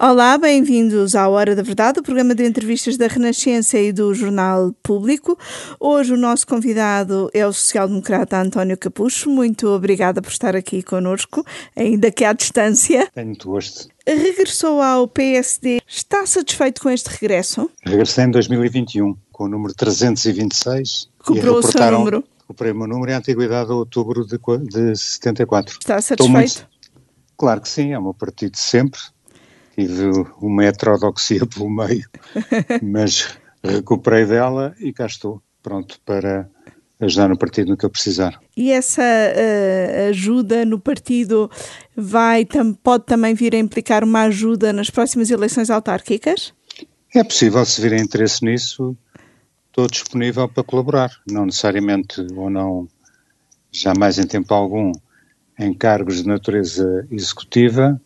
Olá, bem-vindos à Hora da Verdade, o programa de entrevistas da Renascença e do Jornal Público. Hoje o nosso convidado é o social-democrata António Capucho. Muito obrigada por estar aqui conosco, ainda que à distância. Tenho muito gosto. Regressou ao PSD. Está satisfeito com este regresso? Regressei em 2021, com o número 326. Recuperou o seu número? Recuperei o meu número em antiguidade a outubro de, de 74. Está satisfeito? Muito... Claro que sim, é o meu partido sempre tive uma heterodoxia pelo meio, mas recuperei dela e cá estou, pronto para ajudar no partido no que eu precisar. E essa uh, ajuda no partido vai tam, pode também vir a implicar uma ajuda nas próximas eleições autárquicas? É possível, se vir interesse nisso, estou disponível para colaborar, não necessariamente ou não, jamais em tempo algum, em cargos de natureza executiva,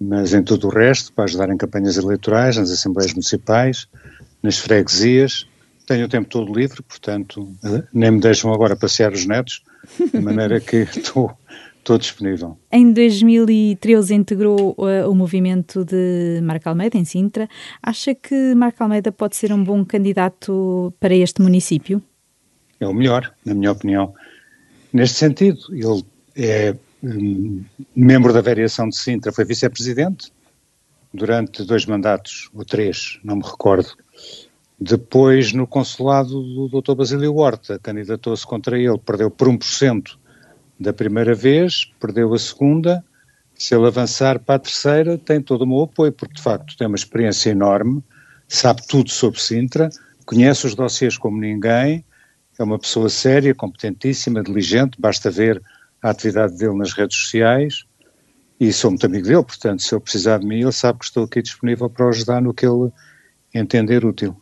mas em tudo o resto, para ajudar em campanhas eleitorais, nas assembleias municipais, nas freguesias. Tenho o tempo todo livre, portanto, nem me deixam agora passear os netos, de maneira que estou, estou disponível. Em 2013 integrou uh, o movimento de Marco Almeida, em Sintra. Acha que Marco Almeida pode ser um bom candidato para este município? É o melhor, na minha opinião. Neste sentido, ele é um, membro da variação de Sintra, foi vice-presidente durante dois mandatos, ou três, não me recordo. Depois, no consulado do Dr. Basílio Horta, candidatou-se contra ele, perdeu por 1% da primeira vez, perdeu a segunda. Se ele avançar para a terceira, tem todo o meu apoio, porque de facto tem uma experiência enorme, sabe tudo sobre Sintra, conhece os dossiês como ninguém, é uma pessoa séria, competentíssima, diligente, basta ver a atividade dele nas redes sociais e sou muito amigo dele, portanto, se ele precisar de mim, ele sabe que estou aqui disponível para ajudar no que ele entender útil.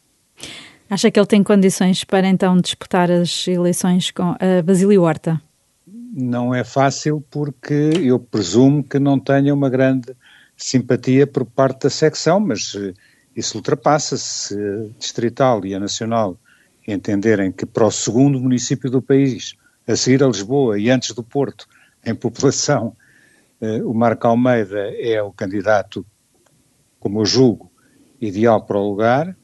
Acha que ele tem condições para então disputar as eleições com a Basílio Horta? Não é fácil porque eu presumo que não tenha uma grande simpatia por parte da secção, mas eh, isso ultrapassa se a distrital e a nacional entenderem que para o segundo município do país a seguir a Lisboa e antes do Porto, em população, eh, o Marco Almeida é o candidato, como eu julgo, ideal para o lugar,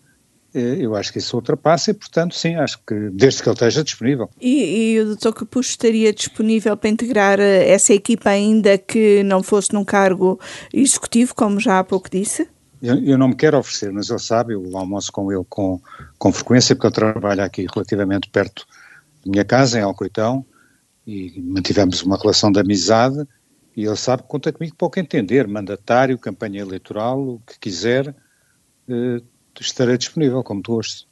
eh, eu acho que isso ultrapassa e, portanto, sim, acho que desde que ele esteja disponível. E, e o Dr. Capucho estaria disponível para integrar eh, essa equipa ainda que não fosse num cargo executivo, como já há pouco disse? Eu, eu não me quero oferecer, mas ele sabe, eu almoço com ele com, com frequência, porque ele trabalha aqui relativamente perto minha casa, em Alcoitão, e mantivemos uma relação de amizade, e ele sabe que conta comigo para o que entender, mandatário, campanha eleitoral, o que quiser, eh, estarei disponível, como tu hoje.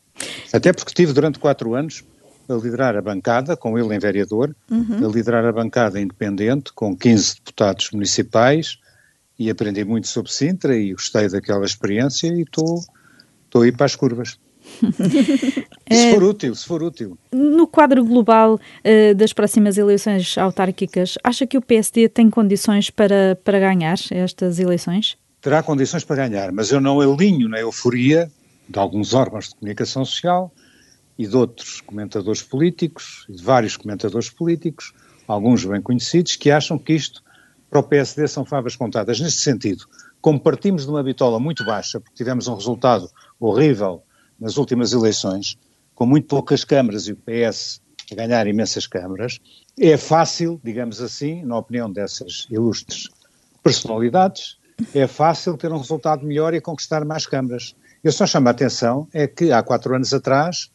Até porque tive durante quatro anos a liderar a bancada, com ele em vereador, uhum. a liderar a bancada independente, com 15 deputados municipais, e aprendi muito sobre Sintra e gostei daquela experiência e estou aí para as curvas. Se for útil, se for útil. No quadro global uh, das próximas eleições autárquicas, acha que o PSD tem condições para, para ganhar estas eleições? Terá condições para ganhar, mas eu não alinho na euforia de alguns órgãos de comunicação social e de outros comentadores políticos, de vários comentadores políticos, alguns bem conhecidos, que acham que isto para o PSD são favas contadas. Neste sentido, como partimos de uma bitola muito baixa, porque tivemos um resultado horrível nas últimas eleições, com muito poucas câmaras e o PS a ganhar imensas câmaras, é fácil, digamos assim, na opinião dessas ilustres personalidades, é fácil ter um resultado melhor e conquistar mais câmaras. Eu só chamo a atenção é que há quatro anos atrás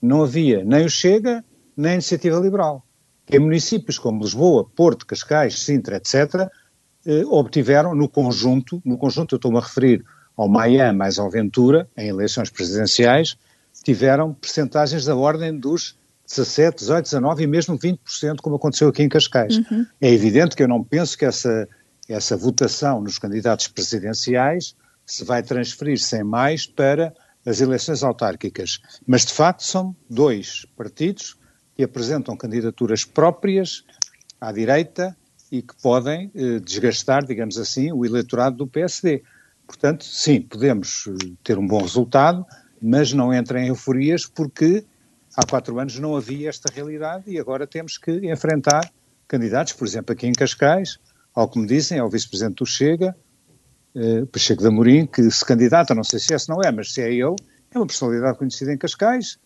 não havia nem o Chega, nem a Iniciativa Liberal. Em municípios como Lisboa, Porto, Cascais, Sintra, etc., eh, obtiveram no conjunto, no conjunto eu estou-me a referir ao Maia mais ao Ventura, em eleições presidenciais, tiveram percentagens da ordem dos 17, 18, 19 e mesmo 20%, como aconteceu aqui em Cascais. Uhum. É evidente que eu não penso que essa, essa votação nos candidatos presidenciais se vai transferir sem mais para as eleições autárquicas. Mas, de facto, são dois partidos que apresentam candidaturas próprias à direita e que podem eh, desgastar, digamos assim, o eleitorado do PSD. Portanto, sim, podemos eh, ter um bom resultado, mas não entrem em euforias porque há quatro anos não havia esta realidade e agora temos que enfrentar candidatos, por exemplo, aqui em Cascais, ao que me dizem, ao vice-presidente do Chega, uh, Pacheco de Amorim, que se candidata, não sei se é, se não é, mas se é ele, é uma personalidade conhecida em Cascais,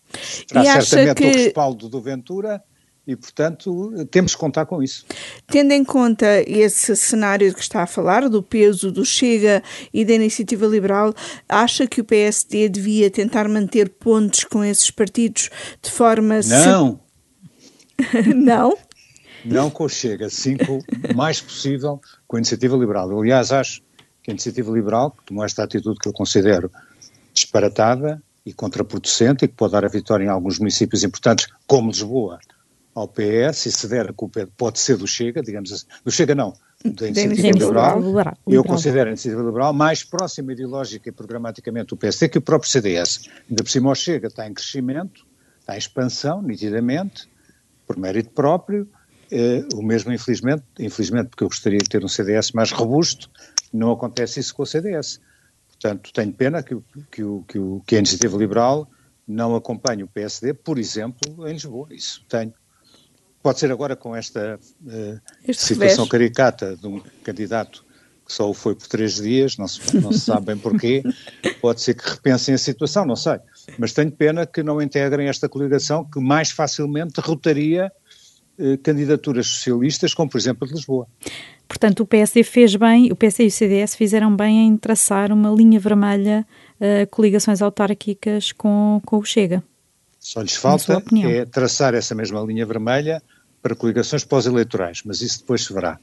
terá certamente que... o respaldo do Ventura e, portanto, temos que contar com isso. Tendo em conta esse cenário que está a falar, do peso do Chega e da Iniciativa Liberal, acha que o PSD devia tentar manter pontos com esses partidos de forma... Não! Se... Não? Não com o Chega, sim com o mais possível com a Iniciativa Liberal. Aliás, acho que a Iniciativa Liberal, que tomou esta atitude que eu considero disparatada e contraproducente e que pode dar a vitória em alguns municípios importantes, como Lisboa, ao PS e se der a culpa pode ser do Chega, digamos assim, do Chega não, da Iniciativa Liberal, liberal. eu considero a Iniciativa Liberal mais próxima ideológica e programaticamente do PSD que o próprio CDS. Ainda por cima o Chega está em crescimento, está em expansão, nitidamente, por mérito próprio, eh, o mesmo infelizmente, infelizmente porque eu gostaria de ter um CDS mais robusto, não acontece isso com o CDS. Portanto, tenho pena que, que, que, que a Iniciativa Liberal não acompanhe o PSD, por exemplo, em Lisboa, isso tenho. Pode ser agora com esta uh, situação caricata de um candidato que só o foi por três dias, não se, não se sabe bem porquê, pode ser que repensem a situação, não sei. Mas tenho pena que não integrem esta coligação que mais facilmente derrotaria uh, candidaturas socialistas, como por exemplo a de Lisboa. Portanto, o PSD fez bem, o PSD e o CDS fizeram bem em traçar uma linha vermelha, uh, coligações autárquicas com, com o Chega. Só lhes falta é traçar essa mesma linha vermelha para coligações pós-eleitorais, mas isso depois se verá.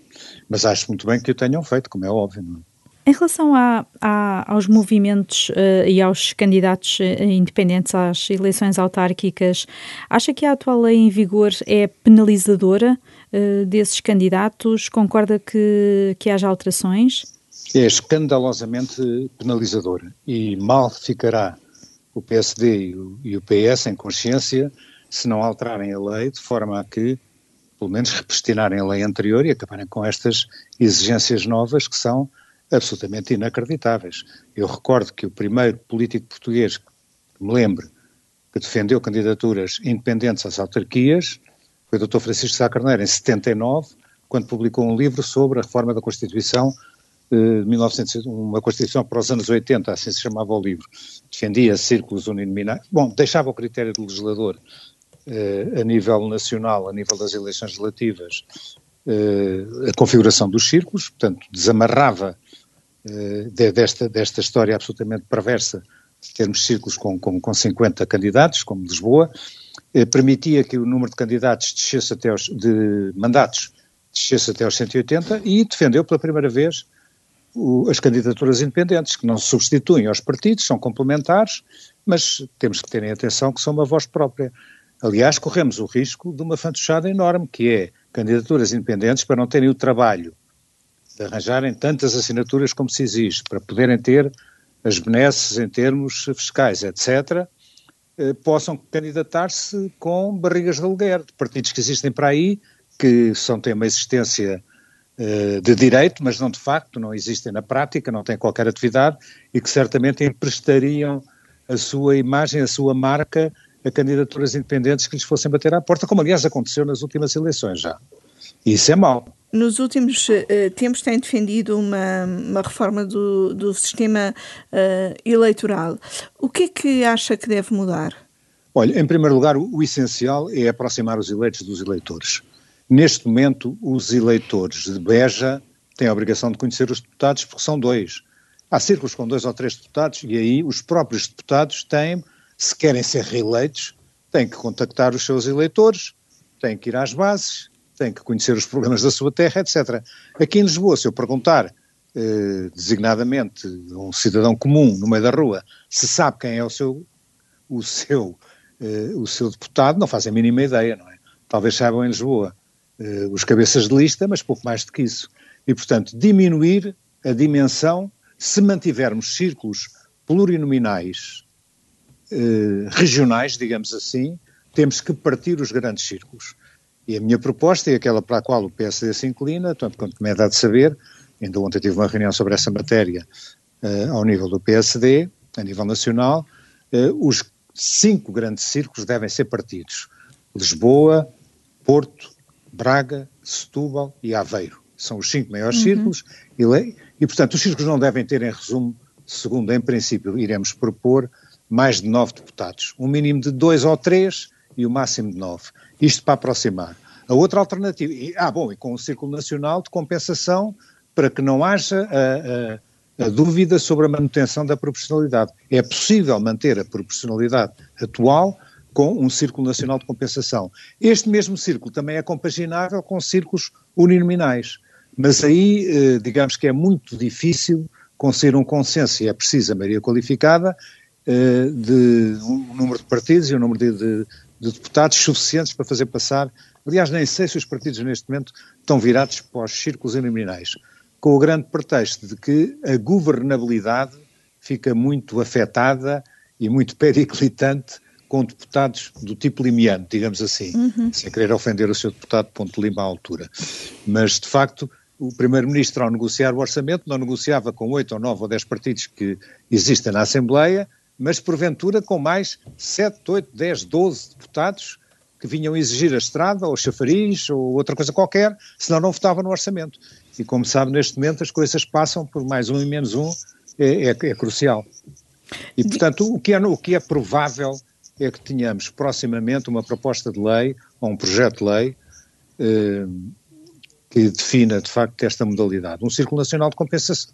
Mas acho muito bem que o tenham feito, como é óbvio. Não é? Em relação a, a, aos movimentos uh, e aos candidatos uh, independentes às eleições autárquicas, acha que a atual lei em vigor é penalizadora uh, desses candidatos? Concorda que, que haja alterações? É escandalosamente penalizadora e mal ficará o PSD e o, e o PS em consciência se não alterarem a lei de forma a que pelo menos represtinarem a lei anterior e acabarem com estas exigências novas que são absolutamente inacreditáveis. Eu recordo que o primeiro político português que me lembre que defendeu candidaturas independentes às autarquias foi o Dr. Francisco Sá Carneiro, em 79, quando publicou um livro sobre a reforma da Constituição de 1900, uma Constituição para os anos 80, assim se chamava o livro. Defendia círculos uninominais. Bom, deixava o critério do legislador eh, a nível nacional, a nível das eleições relativas, eh, a configuração dos círculos, portanto, desamarrava eh, desta, desta história absolutamente perversa de termos círculos com, com, com 50 candidatos, como Lisboa, permitia que o número de candidatos descesse até aos, de mandatos descesse até aos 180 e defendeu pela primeira vez o, as candidaturas independentes, que não se substituem aos partidos, são complementares, mas temos que ter em atenção que são uma voz própria. Aliás, corremos o risco de uma fantochada enorme, que é candidaturas independentes para não terem o trabalho de arranjarem tantas assinaturas como se exige, para poderem ter as benesses em termos fiscais, etc., eh, possam candidatar-se com barrigas de aluguer, de partidos que existem para aí, que são, têm uma existência de direito, mas não de facto, não existem na prática, não têm qualquer atividade e que certamente emprestariam a sua imagem, a sua marca a candidaturas independentes que lhes fossem bater à porta, como aliás aconteceu nas últimas eleições já. E isso é mau. Nos últimos uh, tempos tem defendido uma, uma reforma do, do sistema uh, eleitoral. O que é que acha que deve mudar? Olha, em primeiro lugar, o, o essencial é aproximar os eleitos dos eleitores. Neste momento, os eleitores de Beja têm a obrigação de conhecer os deputados, porque são dois. Há círculos com dois ou três deputados, e aí os próprios deputados têm se querem ser reeleitos, têm que contactar os seus eleitores, têm que ir às bases, têm que conhecer os problemas da sua terra, etc. Aqui em Lisboa, se eu perguntar eh, designadamente a um cidadão comum no meio da rua se sabe quem é o seu, o seu, eh, o seu deputado, não fazem a mínima ideia, não é? Talvez saibam em Lisboa eh, os cabeças de lista, mas pouco mais do que isso. E, portanto, diminuir a dimensão, se mantivermos círculos plurinominais eh, regionais, digamos assim, temos que partir os grandes círculos. E a minha proposta é aquela para a qual o PSD se inclina, tanto quanto me é dado saber, ainda ontem tive uma reunião sobre essa matéria uh, ao nível do PSD, a nível nacional, uh, os cinco grandes círculos devem ser partidos. Lisboa, Porto, Braga, Setúbal e Aveiro. São os cinco maiores uhum. círculos e, E, portanto, os círculos não devem ter, em resumo, segundo em princípio iremos propor, mais de nove deputados. Um mínimo de dois ou três e o máximo de nove. Isto para aproximar. A outra alternativa, e, ah, bom, e com o Círculo Nacional de Compensação para que não haja a, a, a, dúvida sobre a manutenção da proporcionalidade. É possível manter a proporcionalidade atual com um Círculo Nacional de Compensação. Este mesmo círculo também é compaginável com círculos uninominais, mas aí, eh, digamos que é muito difícil conseguir um consenso, e é preciso a maioria qualificada, eh, de um número de partidos e um número de, de, de deputados suficientes para fazer passar Aliás, nem sei se os partidos neste momento estão virados para os círculos uninominais, com o grande pretexto de que a governabilidade fica muito afetada e muito periclitante com deputados do tipo limiano, digamos assim, uhum. sem querer ofender o seu deputado Ponte Lima à altura. Mas, de facto, o Primeiro-Ministro, ao negociar o orçamento, não negociava com oito ou nove ou dez partidos que existem na Assembleia, mas, porventura, com mais sete, oito, dez, doze deputados que vinham exigir a estrada, ou chafariz, ou outra coisa qualquer, senão não votavam no orçamento. E como sabe, neste momento as coisas passam por mais um e menos um, é, é, é crucial. E, portanto, o que, é, o que é provável é que tenhamos proximamente uma proposta de lei, ou um projeto de lei, eh, que defina, de facto, esta modalidade. Um Círculo Nacional de Compensação.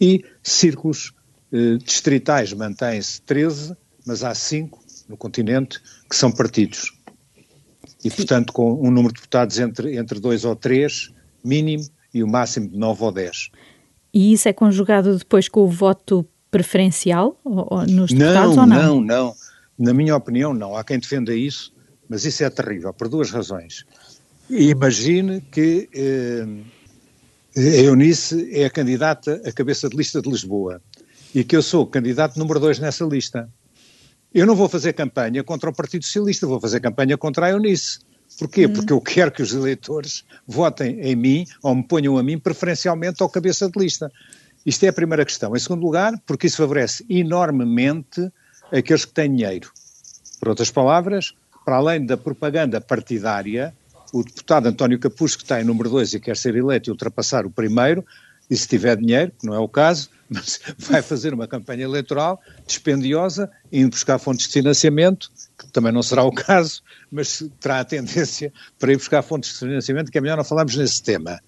E círculos eh, distritais mantém-se 13, mas há 5 no continente que são partidos e, portanto, com um número de deputados entre, entre dois ou três, mínimo, e o máximo de nove ou dez. E isso é conjugado depois com o voto preferencial ou, ou nos deputados não, ou não? Não, não. Na minha opinião, não. Há quem defenda isso, mas isso é terrível, por duas razões. Imagine que eh, a Eunice é a candidata a cabeça de lista de Lisboa e que eu sou o candidato número dois nessa lista. Eu não vou fazer campanha contra o Partido Socialista, vou fazer campanha contra a Eunice. Porquê? Hum. Porque eu quero que os eleitores votem em mim ou me ponham a mim preferencialmente ao cabeça de lista. Isto é a primeira questão. Em segundo lugar, porque isso favorece enormemente aqueles que têm dinheiro. Por outras palavras, para além da propaganda partidária, o deputado António Capucho, que está em número 2 e quer ser eleito e ultrapassar o primeiro, e se tiver dinheiro, que não é o caso, mas vai fazer uma campanha eleitoral dispendiosa, indo buscar fontes de financiamento, que também não será o caso, mas terá a tendência para ir buscar fontes de financiamento, que é melhor não falarmos nesse tema.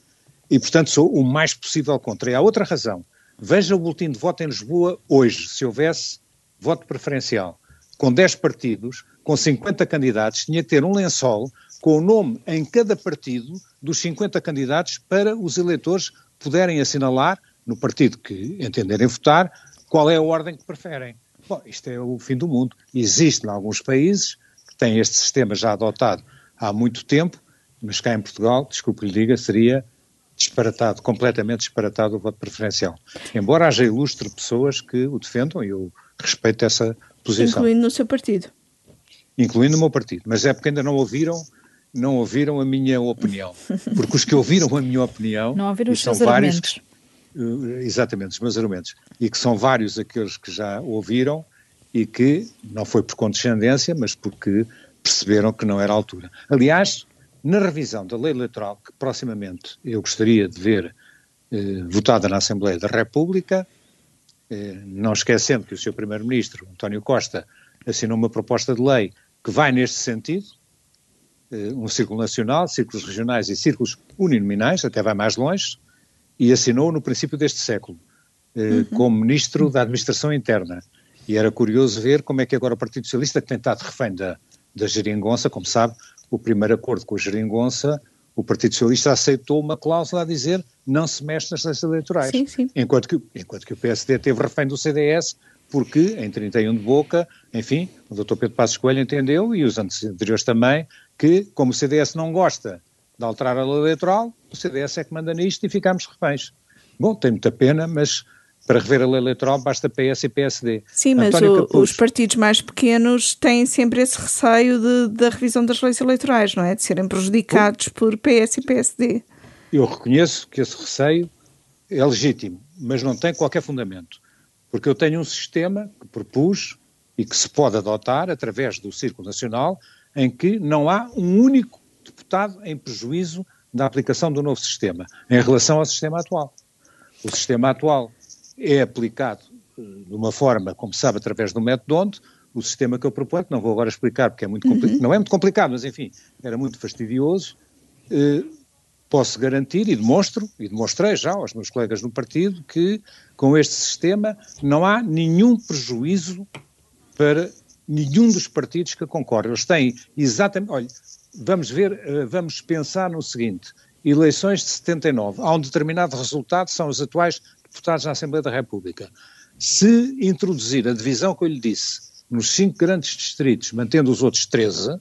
E, portanto, sou o mais possível contra. E há outra razão. Veja o boletim de voto em Lisboa hoje, se houvesse voto preferencial. Com 10 partidos, com 50 candidatos, tinha que ter um lençol com o nome em cada partido dos 50 candidatos para os eleitores puderem assinalar, no partido que entenderem votar, qual é a ordem que preferem. Bom, isto é o fim do mundo. Existe em alguns países que têm este sistema já adotado há muito tempo, mas cá em Portugal, desculpe lhe diga, seria disparatado, completamente disparatado o voto preferencial. Embora haja ilustre pessoas que o defendam, e eu respeito essa posição. Incluindo no seu partido. Incluindo no meu partido. Mas é porque ainda não ouviram não ouviram a minha opinião. Porque os que ouviram a minha opinião. Não ouviram os seus vários, argumentos. Eh, exatamente, os meus argumentos. E que são vários aqueles que já ouviram e que não foi por condescendência, mas porque perceberam que não era a altura. Aliás, na revisão da lei eleitoral, que proximamente eu gostaria de ver eh, votada na Assembleia da República, não esquecendo que o seu Primeiro-Ministro, António Costa, assinou uma proposta de lei que vai neste sentido, eh, um círculo nacional, círculos regionais e círculos uninominais, até vai mais longe, e assinou no princípio deste século, eh, uhum. como Ministro da Administração Interna. E era curioso ver como é que agora o Partido Socialista, que tem estado refém da, da geringonça, como sabe, o primeiro acordo com a geringonça, o Partido Socialista aceitou uma cláusula a dizer não se mexe nas leis eleitorais. Sim, sim. Enquanto, que, enquanto que o PSD teve refém do CDS, porque em 31 de boca, enfim, o Dr. Pedro Passos Coelho entendeu, e os anteriores também, que, como o CDS não gosta de alterar a lei eleitoral, o CDS é que manda nisto e ficamos reféns. Bom, tem muita pena, mas para rever a lei eleitoral basta PS e PSD. Sim, mas o, os partidos mais pequenos têm sempre esse receio de, da revisão das leis eleitorais, não é? De serem prejudicados por PS e PSD. Eu reconheço que esse receio é legítimo, mas não tem qualquer fundamento. Porque eu tenho um sistema que propus e que se pode adotar através do Círculo Nacional, em que não há um único deputado em prejuízo da aplicação do novo sistema, em relação ao sistema atual. O sistema atual é aplicado eh, de uma forma, como sabe, através do método onde o sistema que eu proponho, que não vou agora explicar porque é muito uhum. não é muito complicado, mas enfim, era muito fastidioso, eh, posso garantir e demonstro, e demonstrei já aos meus colegas no partido, que com este sistema não há nenhum prejuízo para nenhum dos partidos que concorrem. Eles têm exatamente, olha, vamos ver, eh, vamos pensar no seguinte, eleições de 79, há um determinado resultado, são os atuais deputados na Assembleia da República. Se introduzir a divisão que eu lhe disse nos cinco grandes distritos, mantendo os outros 13,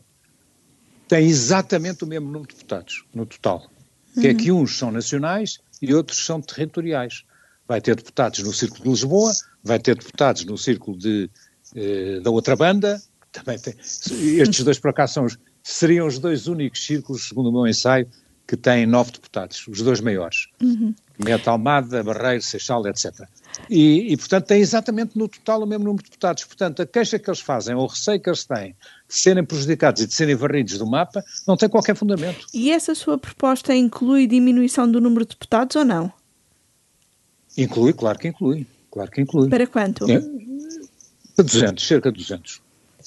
tem exatamente o mesmo número de deputados no total. Uhum. Que é que uns são nacionais e outros são territoriais. Vai ter deputados no Círculo de Lisboa, vai ter deputados no Círculo de, eh, da outra banda, também tem, estes dois por acaso são os, seriam os dois únicos círculos, segundo o meu ensaio, que têm nove deputados, os dois maiores. Uhum. Meta Almada, Barreiro, Seixal, etc. E, e, portanto, tem exatamente no total o mesmo número de deputados. Portanto, a queixa que eles fazem, ou o receio que eles têm de serem prejudicados e de serem varridos do mapa, não tem qualquer fundamento. E essa sua proposta inclui diminuição do número de deputados ou não? Inclui, claro que inclui. Claro que inclui. Para quanto? É, para 200, cerca de 200.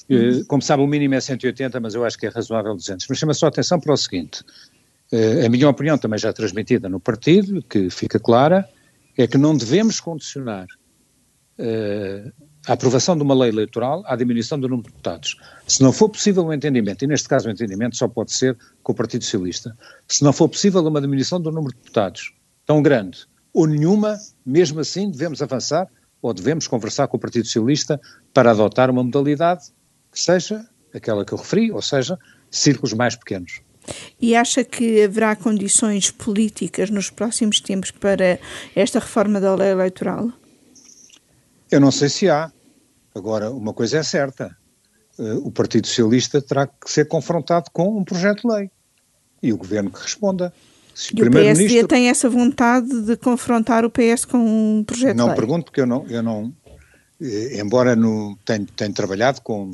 Uhum. Como sabe, o mínimo é 180, mas eu acho que é razoável 200. Mas chama só a atenção para o seguinte: eh, a minha opinião também já transmitida no partido, que fica clara, é que não devemos condicionar uh, a aprovação de uma lei eleitoral à diminuição do número de deputados. Se não for possível um entendimento, e neste caso o entendimento só pode ser com o Partido Socialista, se não for possível uma diminuição do número de deputados tão grande ou nenhuma, mesmo assim devemos avançar ou devemos conversar com o Partido Socialista para adotar uma modalidade que seja aquela que eu referi, ou seja, círculos mais pequenos. E acha que haverá condições políticas nos próximos tempos para esta reforma da lei eleitoral? Eu não sei se há. Agora, uma coisa é certa: eh, o Partido Socialista terá que ser confrontado com um projeto de lei e o governo que responda. Se e o, o PSD tem essa vontade de confrontar o PS com um projeto não de lei? Não pergunto, porque eu não, eu não eh, embora no, tenha, tenha trabalhado com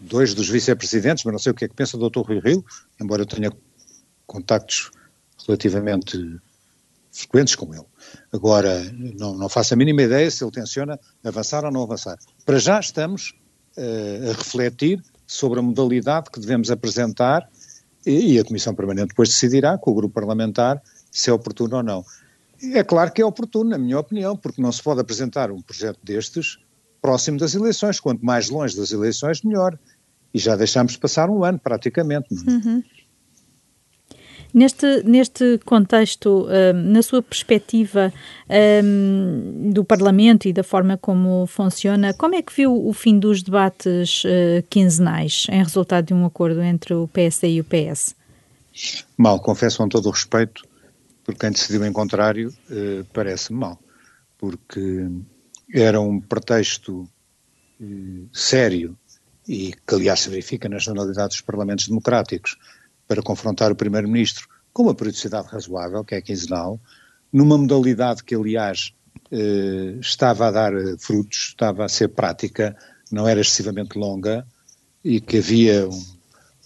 dois dos vice-presidentes, mas não sei o que é que pensa o Dr. Rui Rio, embora eu tenha contactos relativamente frequentes com ele. Agora, não, não faço a mínima ideia se ele tenciona avançar ou não avançar. Para já estamos uh, a refletir sobre a modalidade que devemos apresentar e, e, a Comissão Permanente depois decidirá com o grupo parlamentar se é oportuno ou não. É claro que é oportuno, na minha opinião, porque não se pode apresentar um projeto destes próximo das eleições. Quanto mais longe das eleições, melhor. E já deixámos passar um ano, praticamente. É? Uhum. Neste, neste contexto, uh, na sua perspectiva uh, do Parlamento e da forma como funciona, como é que viu o fim dos debates uh, quinzenais em resultado de um acordo entre o PSD e o PS? Mal, confesso com todo o respeito, porque quem decidiu em contrário parece-me mal, porque era um pretexto eh, sério e que aliás se verifica nas generalidades dos parlamentos democráticos para confrontar o primeiro-ministro com uma periodicidade razoável, que é quinzenal, numa modalidade que aliás eh, estava a dar eh, frutos, estava a ser prática, não era excessivamente longa e que havia um,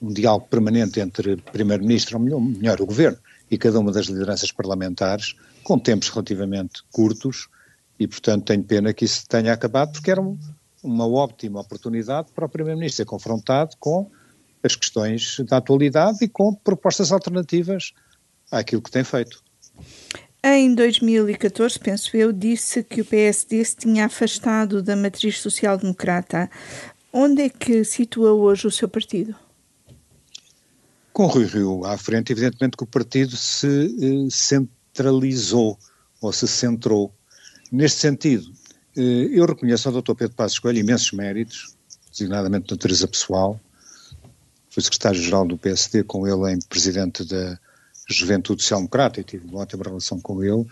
um diálogo permanente entre primeiro-ministro, ou melhor, melhor, o governo, e cada uma das lideranças parlamentares, com tempos relativamente curtos, e, portanto, tenho pena que isso tenha acabado, porque era um, uma ótima oportunidade para o Primeiro-Ministro ser confrontado com as questões da atualidade e com propostas alternativas àquilo que tem feito. Em 2014, penso eu, disse que o PSD se tinha afastado da matriz social-democrata. Onde é que situa hoje o seu partido? Com Rui Rio à frente, evidentemente que o partido se eh, centralizou ou se centrou Neste sentido, eh, eu reconheço ao Dr. Pedro Passos Coelho imensos méritos, designadamente de natureza pessoal. Fui secretário-geral do PSD com ele em presidente da Juventude Social Democrata e tive uma ótima relação com ele,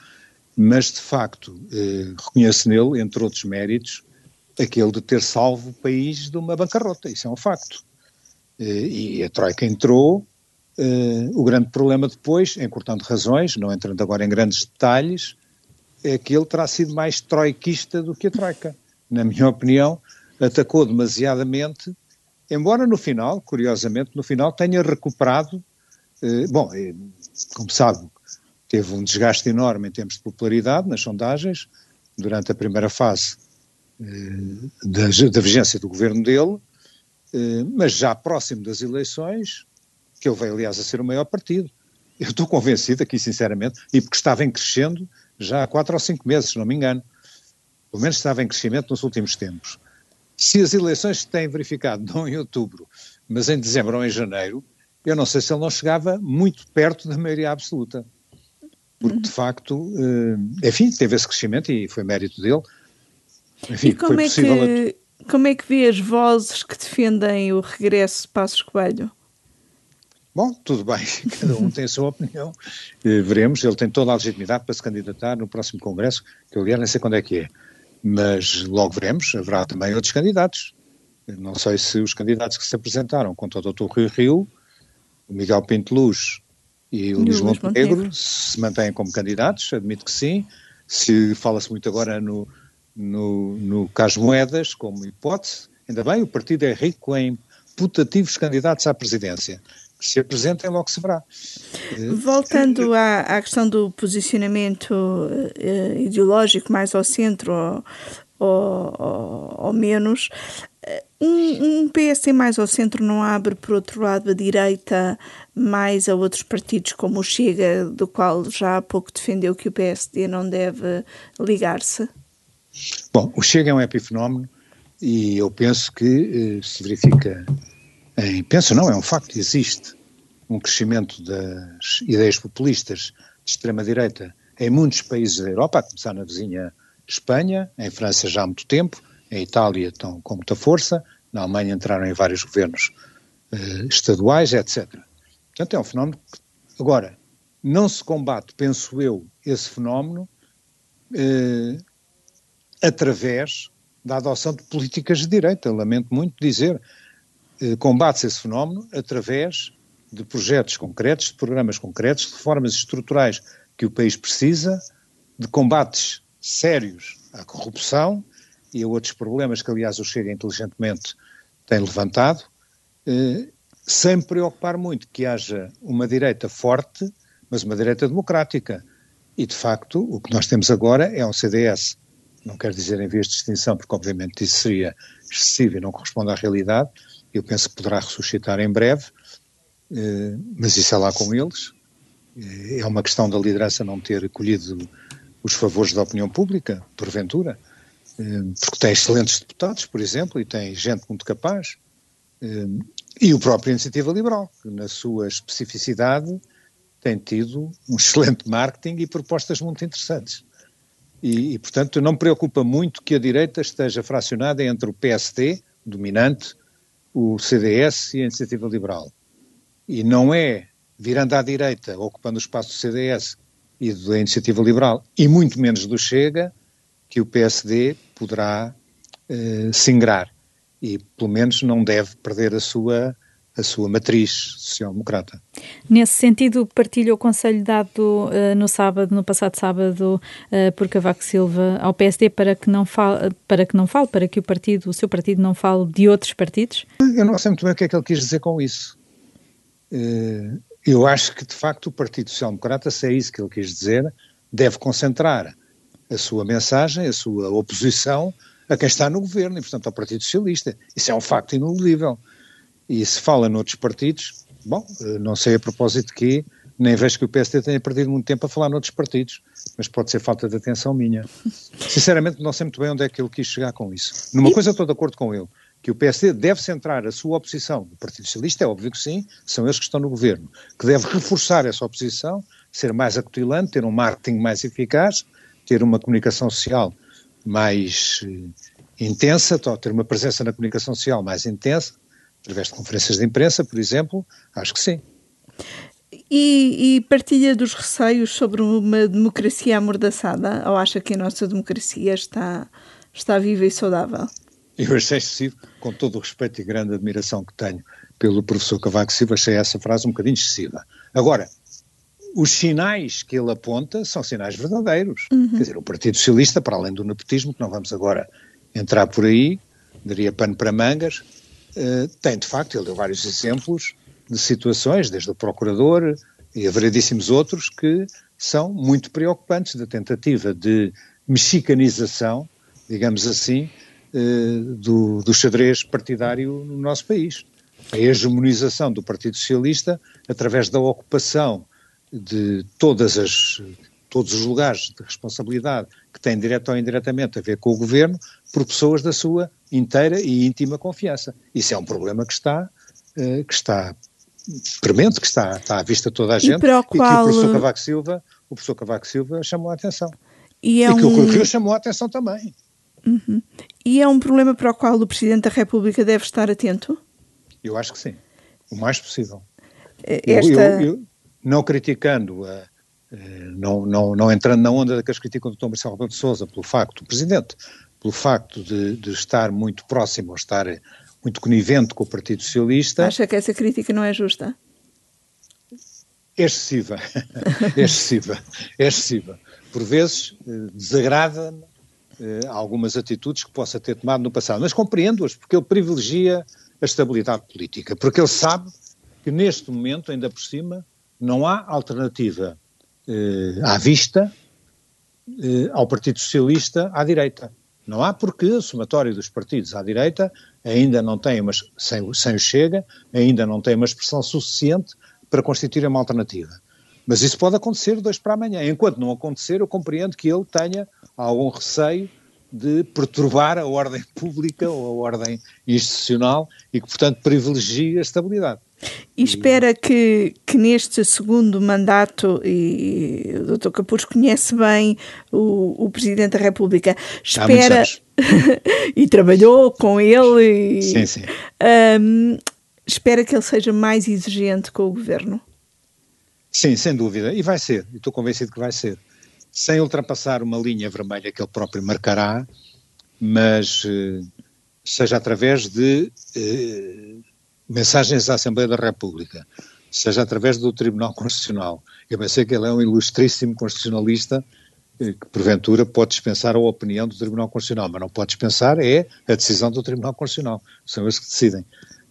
mas de facto eh, reconheço nele, entre outros méritos, aquele de ter salvo o país de uma bancarrota. Isso é um facto. Eh, e a Troika entrou. o grande problema depois, encurtando razões, não entrando agora em grandes detalhes, é que ele terá sido mais troiquista do que a Troika. Na minha opinião, atacou demasiadamente, embora no final, curiosamente, no final tenha recuperado. Eh, bom, eh, como sabe, teve um desgaste enorme em termos de popularidade nas sondagens durante a primeira fase eh, da, da vigência do governo dele, eh, mas já próximo das eleições, que ele veio, aliás, a ser o maior partido. Eu estou convencido aqui, sinceramente, e porque estava em crescendo já há quatro ou cinco meses, se não me engano. Pelo menos estava em crescimento nos últimos tempos. Se as eleições se têm verificado não em outubro, mas em dezembro ou em janeiro, eu não sei se ele não chegava muito perto da maioria absoluta. Porque, de facto, eh, enfim, teve esse crescimento e foi mérito dele. Enfim, e como, é que, a... como é que vê as vozes que defendem o regresso de Passos Coelho? Bom, tudo bem, cada um tem a sua opinião. Eh, veremos, ele tem toda a legitimidade para se candidatar no próximo Congresso, que eu aliás nem sei quando é que é. Mas logo veremos, haverá também outros candidatos. Não sei se os candidatos que se apresentaram contra o Dr. Rui Rio, o Miguel Pinto Luz e o Luís Montenegro se mantêm como candidatos, admito que sim. Se fala-se muito agora no, no, no caso Moedas como hipótese, ainda bem, o partido é rico em putativos candidatos à presidência. Se apresentem, logo se verá. Voltando à, à questão do posicionamento uh, ideológico mais ao centro ou, ou, ou, menos, um, um PSD mais ao centro não abre, por outro lado, a direita mais a outros partidos como o Chega, do qual já há pouco defendeu que o PSD não deve ligar-se? Bom, o Chega é um epifenómeno e eu penso que eh, se verifica em, penso não, é um facto, existe um crescimento das ideias populistas de extrema-direita em muitos países da Europa, a começar na vizinha Espanha, em França já há muito tempo, em Itália estão com muita força, na Alemanha entraram em vários governos eh, estaduais, etc. Portanto, é um fenómeno que, agora, não se combate, penso eu, esse fenómeno eh, através da adoção de políticas de direita. Lamento muito dizer. Eh, Combate-se esse fenómeno através de projetos concretos, de programas concretos, de reformas estruturais que o país precisa, de combates sérios à corrupção e a outros problemas que, aliás, o Chega inteligentemente tem levantado, eh, sem preocupar muito que haja uma direita forte, mas uma direita democrática. E, de facto, o que nós temos agora é um CDS. Não quero dizer em vez de extinção, porque obviamente isso seria excessivo e não corresponde à realidade. Eu penso que poderá ressuscitar em breve, eh, mas isso é lá com eles. Eh, é uma questão da liderança não ter colhido os favores da opinião pública, porventura. Eh, porque tem excelentes deputados, por exemplo, e tem gente muito capaz, e o próprio Iniciativa Liberal, que na sua especificidade tem tido um excelente marketing e propostas muito interessantes. E, e, portanto, não me preocupa muito que a direita esteja fracionada entre o PSD, dominante, o CDS e a Iniciativa Liberal. E não é virando à direita, ocupando o espaço do CDS e da Iniciativa Liberal, e muito menos do Chega, que o PSD poderá uh, se ingrar e, pelo menos, não deve perder a sua, a sua matriz social-democrata. Nesse sentido, partilha o conselho dado uh, no sábado, no passado sábado, uh, por Cavaco Silva ao PSD para que não fale, para que não fale, para que o partido, o seu partido não fale de outros partidos? Eu não sei muito bem o que é que ele quis dizer com isso. Uh, eu acho que, de facto, o Partido Social Democrata, se é isso que ele quis dizer, deve concentrar a sua mensagem, a sua oposição a quem está no governo e, portanto, ao Partido Socialista. Isso é um facto ineludível. E se fala noutros partidos, bom, eh, não sei a propósito de quê, nem vejo que o PSD tenha perdido muito tempo a falar noutros partidos, mas pode ser falta de atenção minha. Sinceramente, não sei muito bem onde é que ele quis chegar com isso. Numa coisa estou de acordo com ele, que o PSD deve centrar a sua oposição no Partido Socialista, é óbvio que sim, são eles que estão no governo, que deve reforçar essa oposição, ser mais acutilante, ter um marketing mais eficaz, ter uma comunicação social mais uh, intensa, ter uma presença na comunicação social mais intensa, através de conferências de imprensa, por exemplo, acho que sim. E, e, partilha dos receios sobre uma democracia amordaçada? Ou acha que a nossa democracia está, está viva e saudável? Eu achei excessivo, com todo o respeito e grande admiração que tenho pelo professor Cavaco Silva, achei essa frase um bocadinho excessiva. Agora, os sinais que ele aponta são sinais verdadeiros. Uhum. Quer dizer, o Partido Socialista, para além do nepotismo, que não vamos agora entrar por aí, daria pano para mangas, uh, tem de facto, ele deu vários exemplos de situações, desde o procurador, e há variedíssimos outros que são muito preocupantes da tentativa de mexicanização, digamos assim, do, do xadrez partidário no nosso país. A hegemonização do Partido Socialista através da ocupação de todas as, todos os lugares de responsabilidade que têm direto ou indiretamente a ver com o governo por pessoas da sua inteira e íntima confiança. Isso é um problema que está, eh, que está premente, que está, está à vista toda a gente e, para o qual... e que o professor Cavaco Silva, o professor Cavaco Silva chamou a atenção. E, é e que um... o Rio chamou a atenção também. Uhum. E é um problema para o qual o Presidente da República deve estar atento? Eu acho que sim, o mais possível. Esta... Eu, eu, eu, não criticando, uh, não, não, não entrando na onda que as criticam do Dr. Marcelo Rebelo de Sousa pelo facto, o Presidente, pelo facto de, de estar muito próximo ou estar muito conivente com o Partido Socialista. Acha que essa crítica não é justa? É excessiva, é excessiva, é excessiva. Por vezes eh, desagrada-me eh, algumas atitudes que possa ter tomado no passado, mas compreendo-as porque ele privilegia a estabilidade política, porque ele sabe que neste momento, ainda por cima, não há alternativa eh, à vista eh, ao Partido Socialista à direita. Não há porque o somatório dos partidos à direita ainda não tem, uma, sem, sem o Chega, ainda não tem uma expressão suficiente para constituir uma alternativa. Mas isso pode acontecer dois para amanhã. Enquanto não acontecer, eu compreendo que ele tenha algum receio de perturbar a ordem pública ou a ordem institucional e que, portanto, privilegie a estabilidade. E espera que, que neste segundo mandato, e o Dr. Capuz conhece bem o, o Presidente da República, espera e trabalhou com ele, e, sim, sim. Um, espera que ele seja mais exigente com o Governo. Sim, sem dúvida, e vai ser, estou convencido que vai ser. Sem ultrapassar uma linha vermelha que ele próprio marcará, mas eh, seja através de eh, mensagens à Assembleia da República, seja através do Tribunal Constitucional. Eu pensei que ele é um ilustríssimo constitucionalista eh, que, porventura, pode dispensar a opinião do Tribunal Constitucional, mas não pode dispensar é a decisão do Tribunal Constitucional. São eles que decidem.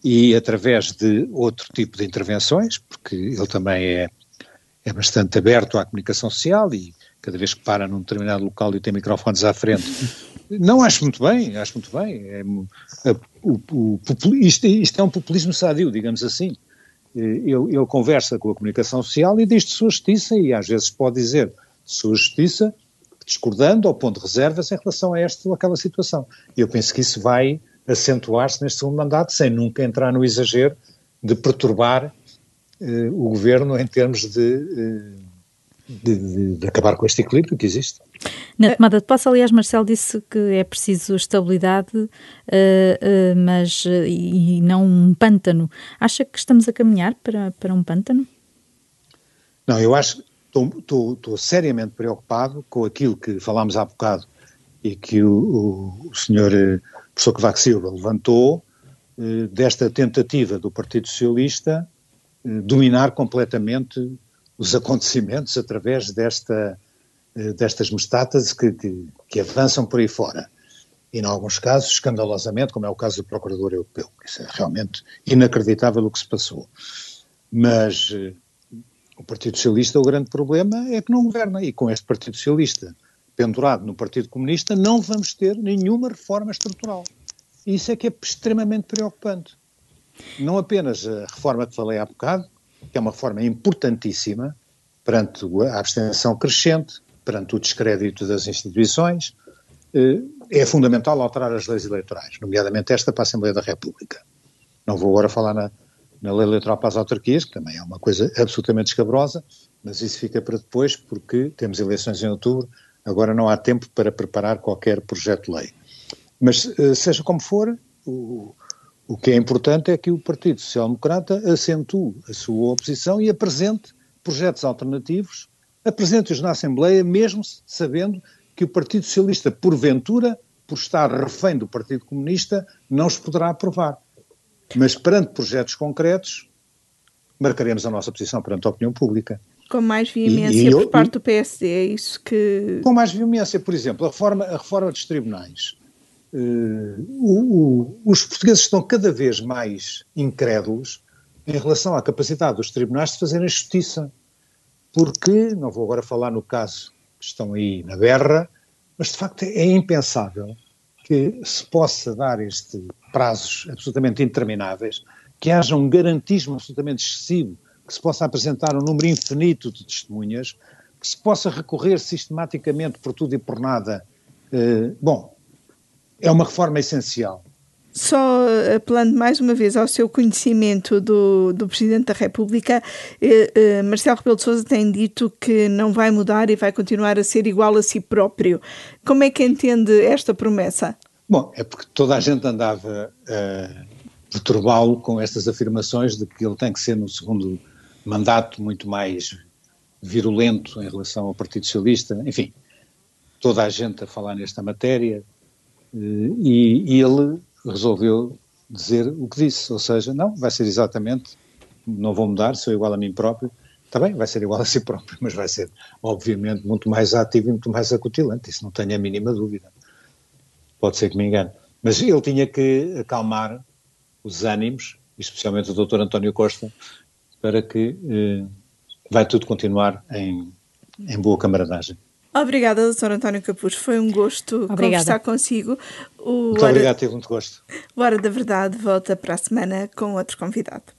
E através de outro tipo de intervenções, porque ele também é, é bastante aberto à comunicação social e cada vez que para num determinado local e tem microfones à frente. Não acho muito bem, acho muito bem. É, o, o, isto, isto, é um populismo sadio, digamos assim. Ele, ele, conversa com a comunicação social e diz de sua justiça, e às vezes pode dizer de sua justiça, discordando ou pondo reservas em relação a esta ou aquela situação. Eu penso que isso vai acentuar-se neste segundo mandato, sem nunca entrar no exagero de perturbar eh, o governo em termos de. Eh, de, de, de, acabar com este equilíbrio que existe. Na tomada de posse, aliás, Marcelo disse que é preciso estabilidade, uh, mas e não um pântano. Acha que estamos a caminhar para, para um pântano? Não, eu acho estou seriamente preocupado com aquilo que falámos há bocado e que o, o, o senhor professor Cavaco Silva levantou, desta tentativa do Partido Socialista dominar completamente os acontecimentos através desta, eh, destas mestatas que, que, que, avançam por aí fora. E, em alguns casos, escandalosamente, como é o caso do Procurador Europeu. Isso é realmente inacreditável o que se passou. Mas eh, o Partido Socialista, o grande problema é que não governa. E com este Partido Socialista pendurado no Partido Comunista, não vamos ter nenhuma reforma estrutural. Isso é que é extremamente preocupante. Não apenas a reforma que falei há bocado, que é uma forma importantíssima perante a abstenção crescente, perante o descrédito das instituições, eh, é fundamental alterar as leis eleitorais, nomeadamente esta para a Assembleia da República. Não vou agora falar na, na lei eleitoral para as autarquias, que também é uma coisa absolutamente escabrosa, mas isso fica para depois, porque temos eleições em outubro, agora não há tempo para preparar qualquer projeto de lei. Mas, eh, seja como for, o, o que é importante é que o Partido Social Democrata acentue a sua oposição e apresente projetos alternativos, apresente-os na Assembleia, mesmo sabendo que o Partido Socialista, porventura, por estar refém do Partido Comunista, não os poderá aprovar. Mas perante projetos concretos, marcaremos a nossa posição perante a opinião pública. Com mais veemência e, e por eu, parte do PSD, é isso que. Com mais veemência, por exemplo, a reforma, a reforma dos tribunais. Uh, o, o, os portugueses estão cada vez mais incrédulos em relação à capacidade dos tribunais de fazerem justiça. porque, não vou agora falar no caso que estão aí na berra, mas de facto é impensável que se possa dar este prazos absolutamente intermináveis, que haja um garantismo absolutamente excessivo, que se possa apresentar um número infinito de testemunhas, que se possa recorrer sistematicamente por tudo e por nada. Eh, bom, é uma reforma essencial. Só apelando mais uma vez ao seu conhecimento do, do Presidente da República, eh, eh, Marcelo Rebelo de Sousa tem dito que não vai mudar e vai continuar a ser igual a si próprio. Como é que entende esta promessa? Bom, é porque toda a gente andava a perturbá-lo com estas afirmações de que ele tem que ser no segundo mandato muito mais virulento em relação ao Partido Socialista, enfim, toda a gente a falar nesta matéria, eh, e, e ele resolveu dizer o que disse, ou seja, não, vai ser exatamente, não vou mudar, sou igual a mim próprio, está bem, vai ser igual a si próprio, mas vai ser, obviamente, muito mais ativo e muito mais acutilante, isso não tenho a mínima dúvida. Pode ser que me engane. Mas ele tinha que acalmar os ânimos, especialmente o Dr. António Costa, para que eh, vai tudo continuar em, em boa camaradagem. Obrigada, Dr. António Capuz. Foi um gosto Obrigada. conversar consigo. O muito Hora... obrigado, tive muito gosto. O Hora da Verdade volta para a semana com outro convidado.